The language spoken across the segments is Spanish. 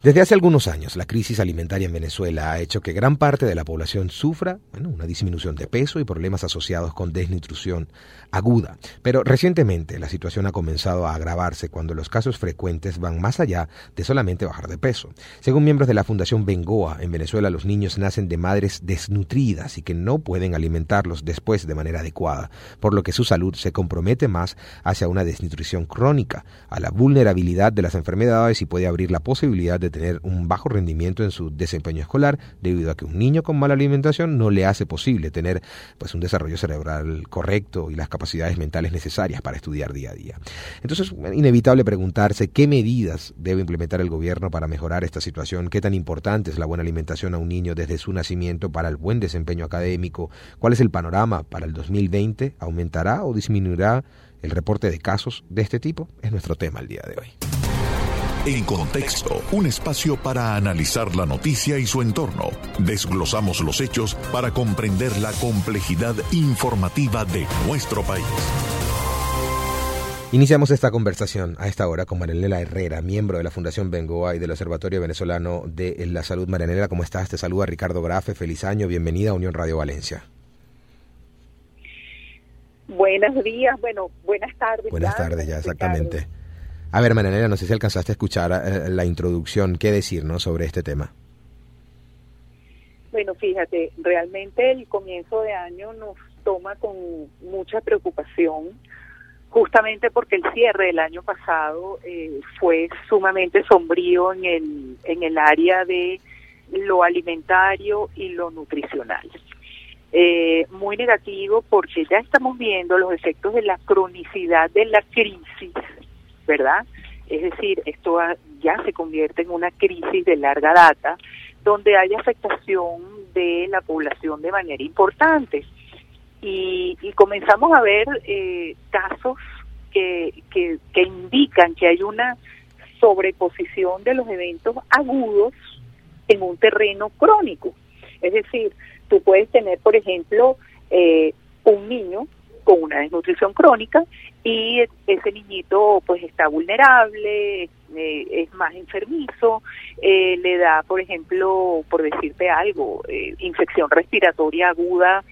Desde hace algunos años, la crisis alimentaria en Venezuela ha hecho que gran parte de la población sufra una disminución de peso y problemas asociados con desnutrición aguda. Pero recientemente la situación ha comenzado a agravarse cuando los casos frecuentes van más allá de solamente bajar de peso. Según miembros de la Fundación Bengoa, en Venezuela los niños nacen de madres desnutridas y que no pueden alimentarlos después de manera adecuada, por lo que su salud se compromete más hacia una desnutrición crónica, a la vulnerabilidad de las enfermedades y puede abrir la posibilidad de tener un bajo rendimiento en su desempeño escolar debido a que un niño con mala alimentación no le hace posible tener pues un desarrollo cerebral correcto y las capacidades mentales necesarias para estudiar día a día. Entonces es inevitable preguntarse qué medidas debe implementar el gobierno para mejorar esta situación, qué tan importante es la buena alimentación a un niño desde su nacimiento para el buen desempeño académico, cuál es el panorama para el 2020, aumentará o disminuirá el reporte de casos de este tipo, es nuestro tema el día de hoy. En contexto, un espacio para analizar la noticia y su entorno. Desglosamos los hechos para comprender la complejidad informativa de nuestro país. Iniciamos esta conversación a esta hora con Marianela Herrera, miembro de la Fundación Bengoa y del Observatorio Venezolano de la Salud. Marianela, ¿cómo estás? Te saluda Ricardo Grafe. Feliz año. Bienvenida a Unión Radio Valencia. Buenos días, bueno, buenas tardes. Buenas tardes, ya, exactamente. A ver, Mananera, no sé si alcanzaste a escuchar eh, la introducción. ¿Qué decir ¿no? sobre este tema? Bueno, fíjate, realmente el comienzo de año nos toma con mucha preocupación, justamente porque el cierre del año pasado eh, fue sumamente sombrío en el, en el área de lo alimentario y lo nutricional. Eh, muy negativo porque ya estamos viendo los efectos de la cronicidad de la crisis ¿verdad? Es decir, esto ya se convierte en una crisis de larga data donde hay afectación de la población de manera importante. Y, comenzamos a ver eh, casos que, que, que indican que hay una sobreposición de los eventos agudos en un terreno crónico. Es decir, tú puedes tener, por ejemplo, eh, un niño con una desnutrición crónica y ese niñito pues está vulnerable, eh, es más enfermizo, eh, le da, por ejemplo, por decirte algo, eh, infección respiratoria aguda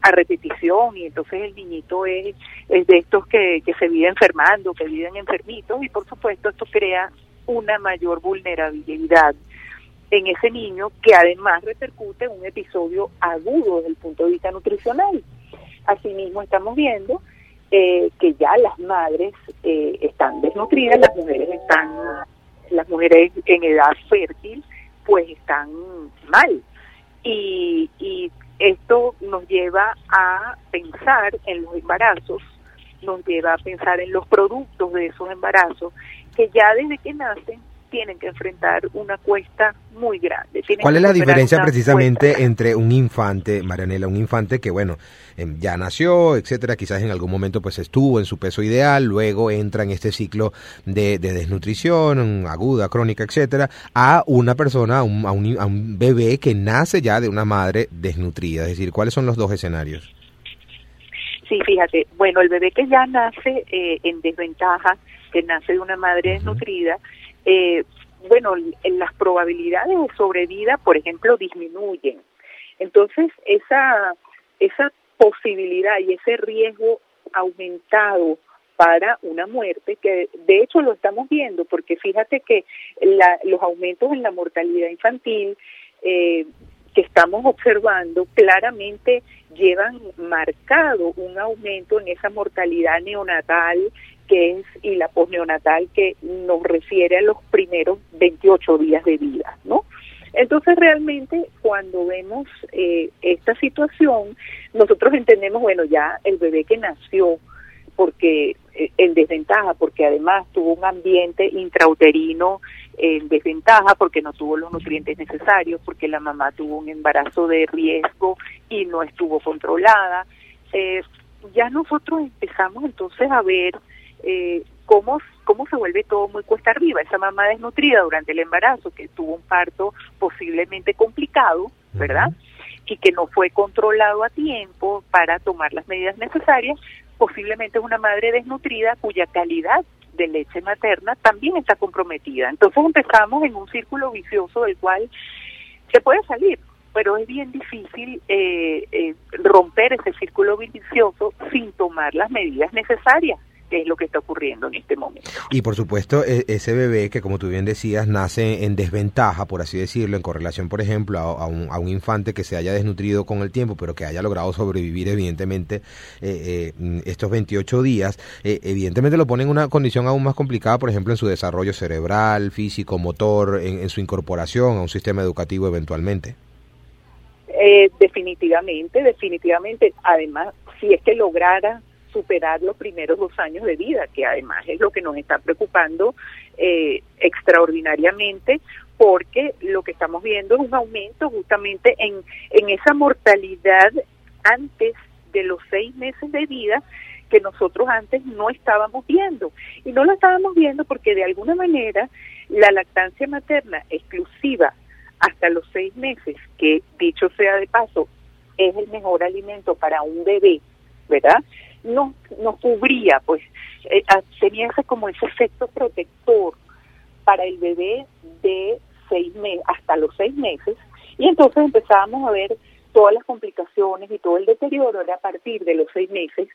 a repetición y entonces el niñito es, es de estos que, que se vive enfermando, que viven enfermitos y por supuesto esto crea una mayor vulnerabilidad en ese niño que además repercute en un episodio agudo desde el punto de vista nutricional. Asimismo, estamos viendo eh, que ya las madres eh, están desnutridas, las mujeres están, las mujeres en edad fértil, pues están mal. Y, y esto nos lleva a pensar en los embarazos, nos lleva a pensar en los productos de esos embarazos, que ya desde que nacen tienen que enfrentar una cuesta muy grande. ¿Cuál es la diferencia precisamente entre un infante, Marianela, un infante que, bueno, em, ya nació, etcétera, quizás en algún momento pues estuvo en su peso ideal, luego entra en este ciclo de, desnutrición aguda, crónica, etcétera, a una persona, a, un, a un bebé que nace ya de una madre desnutrida? Es decir, ¿cuáles son los dos escenarios? Sí, fíjate, bueno, el bebé que ya nace eh, en desventaja, que nace de una madre desnutrida, eh, bueno, las probabilidades de sobrevida, por ejemplo, disminuyen. Entonces, esa, esa posibilidad y ese riesgo aumentado para una muerte, que de hecho lo estamos viendo, porque fíjate que los aumentos en la mortalidad infantil eh, que estamos observando claramente llevan marcado un aumento en esa mortalidad neonatal que es y la posneonatal que nos refiere a los primeros 28 días de vida, ¿no? Entonces realmente cuando vemos eh, esta situación, nosotros entendemos, bueno, ya el bebé que nació porque eh, en desventaja, porque además tuvo un ambiente intrauterino en desventaja, porque no tuvo los nutrientes necesarios, porque la mamá tuvo un embarazo de riesgo y no estuvo controlada. Eh, ya nosotros empezamos entonces a ver eh, cómo, cómo se vuelve todo muy cuesta arriba. Esa mamá desnutrida durante el embarazo, que tuvo un parto posiblemente complicado, ¿verdad? Y que no fue controlado a tiempo para tomar las medidas necesarias, posiblemente es una madre desnutrida cuya calidad de leche materna también está comprometida. Entonces empezamos en un círculo vicioso del cual se puede salir, pero es bien difícil eh, eh, romper ese círculo vicioso sin tomar las medidas necesarias que es lo que está ocurriendo en este momento. Y por supuesto, e, ese bebé que como tú bien decías, nace en desventaja, por así decirlo, en correlación, por ejemplo, a, un, a un, infante que se haya desnutrido con el tiempo, pero que haya logrado sobrevivir, evidentemente, eh, eh, estos 28 días, eh, evidentemente lo pone en una condición aún más complicada, por ejemplo, en su desarrollo cerebral, físico, motor, en, su incorporación a un sistema educativo eventualmente. definitivamente, definitivamente. Además, si es que lograra superar los primeros dos años de vida, que además es lo que nos está preocupando eh, extraordinariamente, porque lo que estamos viendo es un aumento justamente en, en esa mortalidad antes de los seis meses de vida que nosotros antes no estábamos viendo. Y no lo estábamos viendo porque de alguna manera la lactancia materna exclusiva hasta los seis meses, que dicho sea de paso, es el mejor alimento para un bebé, ¿verdad? No, no cubría, pues eh, ah, tenía ese como ese efecto protector para el bebé de seis meses, hasta los seis meses, y entonces empezábamos a ver todas las complicaciones y todo el deterioro a partir de los seis meses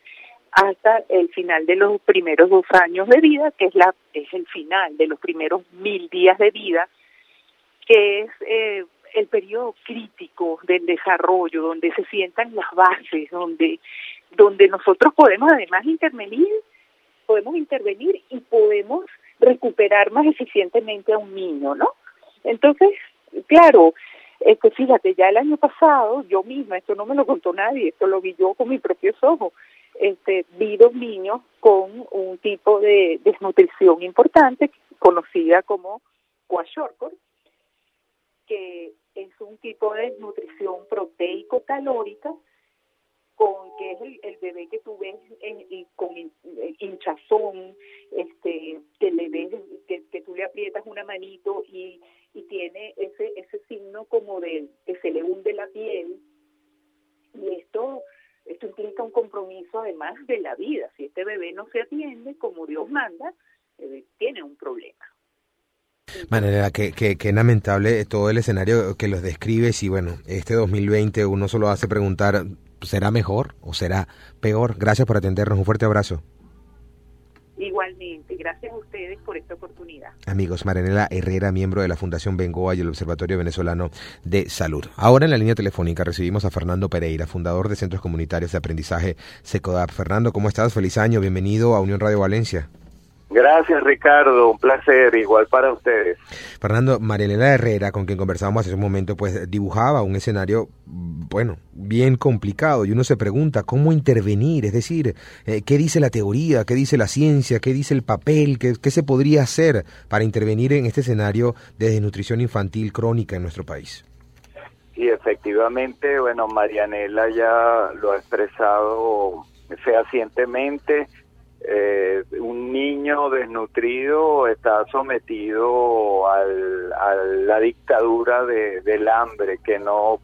hasta el final de los primeros dos años de vida, que es la es el final de los primeros mil días de vida, que es eh, el periodo crítico del desarrollo, donde se sientan las bases, donde donde nosotros podemos además intervenir, podemos intervenir y podemos recuperar más eficientemente a un niño, ¿no? Entonces, claro, este, fíjate, ya el año pasado, yo misma, esto no me lo contó nadie, esto lo vi yo con mis propios ojos, este, vi dos niños con un tipo de desnutrición importante, conocida como kwashiorkor, que es un tipo de desnutrición proteico-calórica, con que es el, bebé que tú ves en, con hinchazón, este, que le ves, que, tú le aprietas una manito y, y tiene ese, ese signo como de que se le hunde la piel. Y esto, esto implica un compromiso además de la vida. Si este bebé no se atiende como Dios manda, eh, tiene un problema. Manera, que, que, que, lamentable todo el escenario que los describes y bueno, este 2020 uno solo hace preguntar ¿será mejor o será peor? Gracias por atendernos. Un fuerte abrazo. Igualmente, gracias a ustedes por esta oportunidad. Amigos, Marinela Herrera, miembro de la Fundación Bengoa y el Observatorio Venezolano de Salud. Ahora en la línea telefónica recibimos a Fernando Pereira, fundador de Centros Comunitarios de Aprendizaje SECODAP. Fernando, ¿cómo estás? Feliz año, bienvenido a Unión Radio Valencia. Gracias Ricardo, un placer, igual para ustedes. Fernando, Marilena Herrera, con quien conversábamos hace un momento, pues dibujaba un escenario, bueno, bien complicado y uno se pregunta cómo intervenir, es decir, eh, qué dice la teoría, qué dice la ciencia, qué dice el papel, qué, qué se podría hacer para intervenir en este escenario de desnutrición infantil crónica en nuestro país. Y efectivamente, bueno, Marianela ya lo ha expresado fehacientemente eh, un niño desnutrido está sometido al, a la dictadura de, del hambre que no,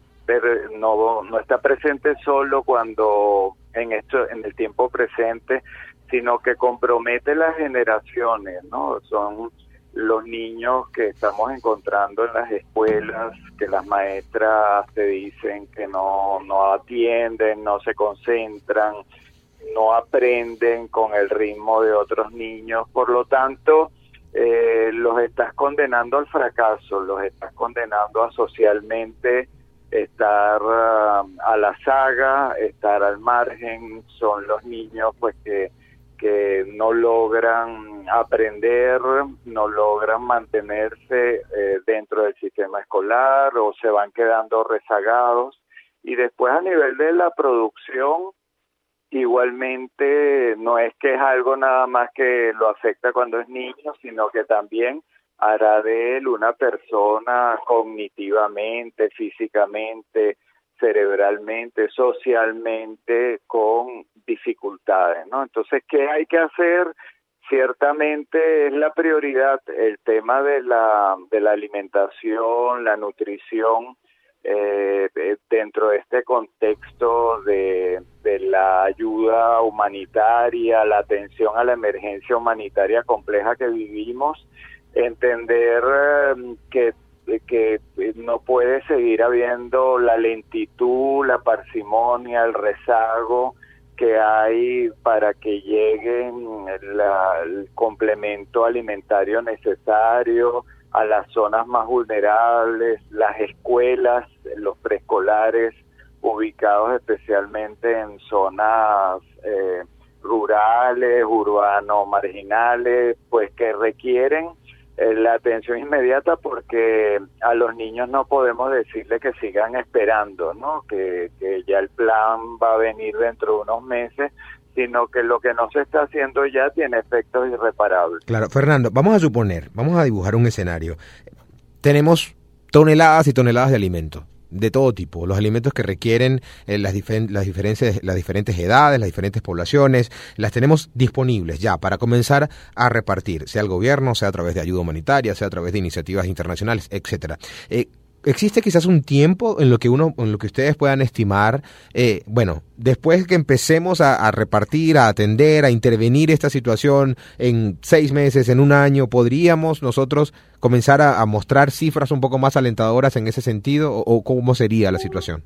no no está presente solo cuando en esto en el tiempo presente sino que compromete las generaciones no son los niños que estamos encontrando en las escuelas que las maestras te dicen que no no atienden no se concentran no aprenden con el ritmo de otros niños, por lo tanto, eh, los estás condenando al fracaso, los estás condenando a socialmente estar ah, a la saga, estar al margen, son los niños pues que, que no logran aprender, no logran mantenerse eh, dentro del sistema escolar o se van quedando rezagados. Y después a nivel de la producción, Igualmente, no es que es algo nada más que lo afecta cuando es niño, sino que también hará de él una persona cognitivamente, físicamente, cerebralmente, socialmente, con dificultades, ¿no? Entonces, ¿qué hay que hacer? Ciertamente es la prioridad el tema de la, de la alimentación, la nutrición, eh, dentro de este contexto de, la ayuda humanitaria, la atención a la emergencia humanitaria compleja que vivimos, entender que que no puede seguir habiendo la lentitud, la parsimonia, el rezago que hay para que lleguen el complemento alimentario necesario a las zonas más vulnerables, las escuelas, los preescolares ubicados especialmente en zonas eh, rurales, urbanos, marginales, pues que requieren eh, la atención inmediata porque a los niños no podemos decirle que sigan esperando, ¿no? Que, que ya el plan va a venir dentro de unos meses, sino que lo que no se está haciendo ya tiene efectos irreparables. Claro, Fernando, vamos a suponer, vamos a dibujar un escenario. Tenemos toneladas y toneladas de alimentos de todo tipo, los alimentos que requieren eh, las, las, diferencias, las diferentes edades, las diferentes poblaciones, las tenemos disponibles ya para comenzar a repartir, sea el gobierno, sea a través de ayuda humanitaria, sea a través de iniciativas internacionales, etcétera. Eh, existe quizás un tiempo en lo que uno, en lo que ustedes puedan estimar, eh, bueno, después que empecemos a, repartir, a atender, a intervenir esta situación en seis meses, en un año, podríamos nosotros comenzar a, mostrar cifras un poco más alentadoras en ese sentido, o cómo sería la situación.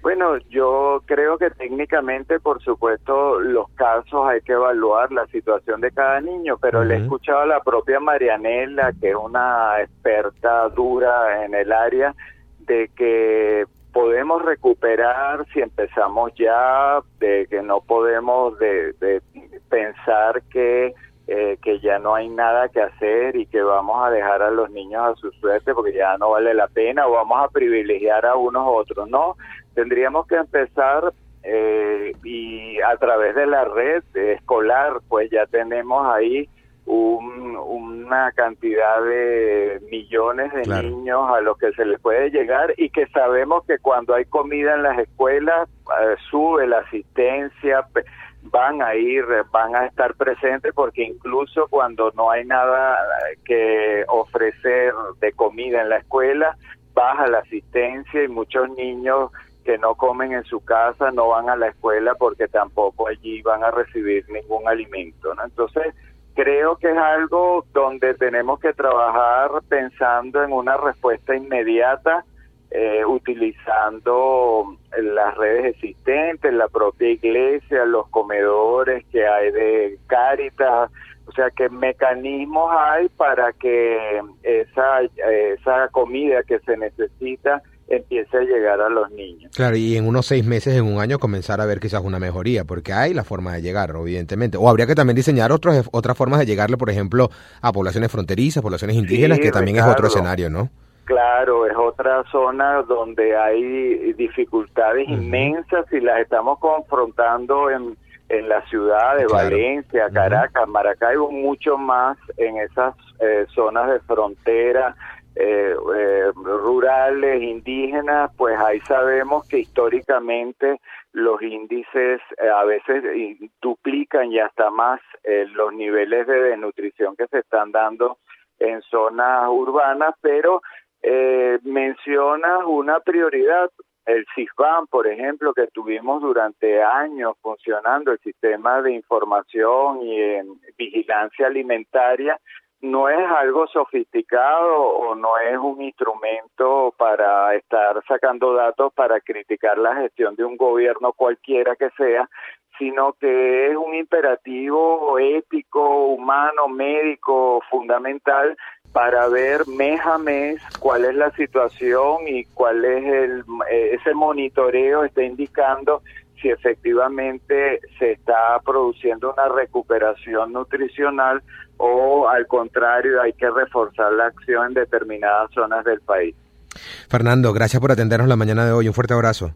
Bueno, yo creo que técnicamente, por supuesto, los casos hay que evaluar la situación de cada niño, pero le he escuchado a la propia Marianela, que es una experta dura en el área, de que podemos recuperar si empezamos ya, de que no podemos de, pensar que eh, que ya no hay nada que hacer y que vamos a dejar a los niños a su suerte porque ya no vale la pena o vamos a privilegiar a unos u otros. No, tendríamos que empezar eh, y a través de la red escolar, pues ya tenemos ahí una cantidad de millones de niños a los que se les puede llegar y que sabemos que cuando hay comida en las escuelas eh, sube la asistencia, van a ir, van a estar presentes porque incluso cuando no hay nada que ofrecer de comida en la escuela, baja la asistencia y muchos niños que no comen en su casa no van a la escuela porque tampoco allí van a recibir ningún alimento, ¿no? Entonces, creo que es algo donde tenemos que trabajar pensando en una respuesta inmediata, eh, utilizando las redes existentes, la propia iglesia, los comedores que hay de Cáritas, o sea, qué mecanismos hay para que esa, esa comida que se necesita empiece a llegar a los niños. Claro, y en unos seis meses, en un año, comenzar a ver quizás una mejoría, porque hay la forma de llegar, evidentemente. O habría que también diseñar otros, otras formas de llegarle, por ejemplo, a poblaciones fronterizas, poblaciones indígenas, que también es otro escenario, ¿no? Claro, es otra zona donde hay dificultades inmensas y las estamos confrontando en, en la ciudad de Valencia, Caracas, Maracaibo, mucho más en esas eh, zonas de frontera eh, eh, rurales, indígenas, pues ahí sabemos que históricamente los índices eh, a veces duplican y hasta más los niveles de desnutrición que se están dando en zonas urbanas, pero mencionas una prioridad, el CISBAN, por ejemplo, que tuvimos durante años funcionando, el sistema de información y vigilancia alimentaria, no es algo sofisticado o no es un instrumento para estar sacando datos para criticar la gestión de un gobierno cualquiera que sea, sino que es un imperativo ético, humano, médico, fundamental para ver mes a mes cuál es la situación y cuál es el ese monitoreo está indicando si efectivamente se está produciendo una recuperación nutricional o al contrario hay que reforzar la acción en determinadas zonas del país. Fernando, gracias por atendernos la mañana de hoy. Un fuerte abrazo.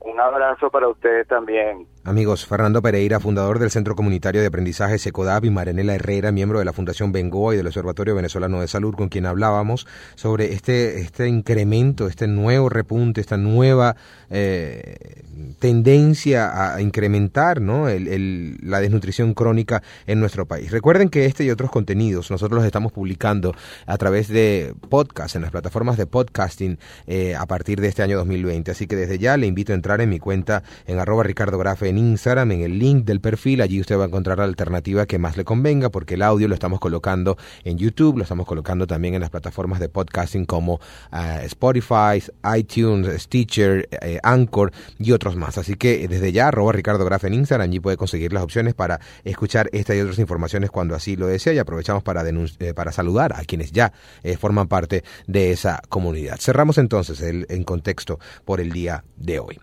Un abrazo para ustedes también. Amigos, Fernando Pereira, fundador del Centro Comunitario de Aprendizaje SECODAP y Maranela Herrera, miembro de la Fundación Bengoa y del Observatorio Venezolano de Salud, con quien hablábamos sobre este, este incremento, este nuevo repunte, esta nueva eh, tendencia a incrementar ¿no? la desnutrición crónica en nuestro país. Recuerden que este y otros contenidos nosotros los estamos publicando a través de podcast, en las plataformas de podcasting eh, a partir de este año 2020. Así que desde ya le invito a entrar en mi cuenta en arroba Ricardo Grafe Instagram, en el link del perfil, allí usted va a encontrar la alternativa que más le convenga, porque el audio lo estamos colocando en YouTube, lo estamos colocando también en las plataformas de podcasting como eh, Spotify, iTunes, Stitcher, eh, Anchor y otros más. Así que desde ya, arroba Ricardo Graf en Instagram, allí puede conseguir las opciones para escuchar esta y otras informaciones cuando así lo desea y aprovechamos para, eh, para saludar a quienes ya forman parte de esa comunidad. Cerramos entonces el en contexto por el día de hoy.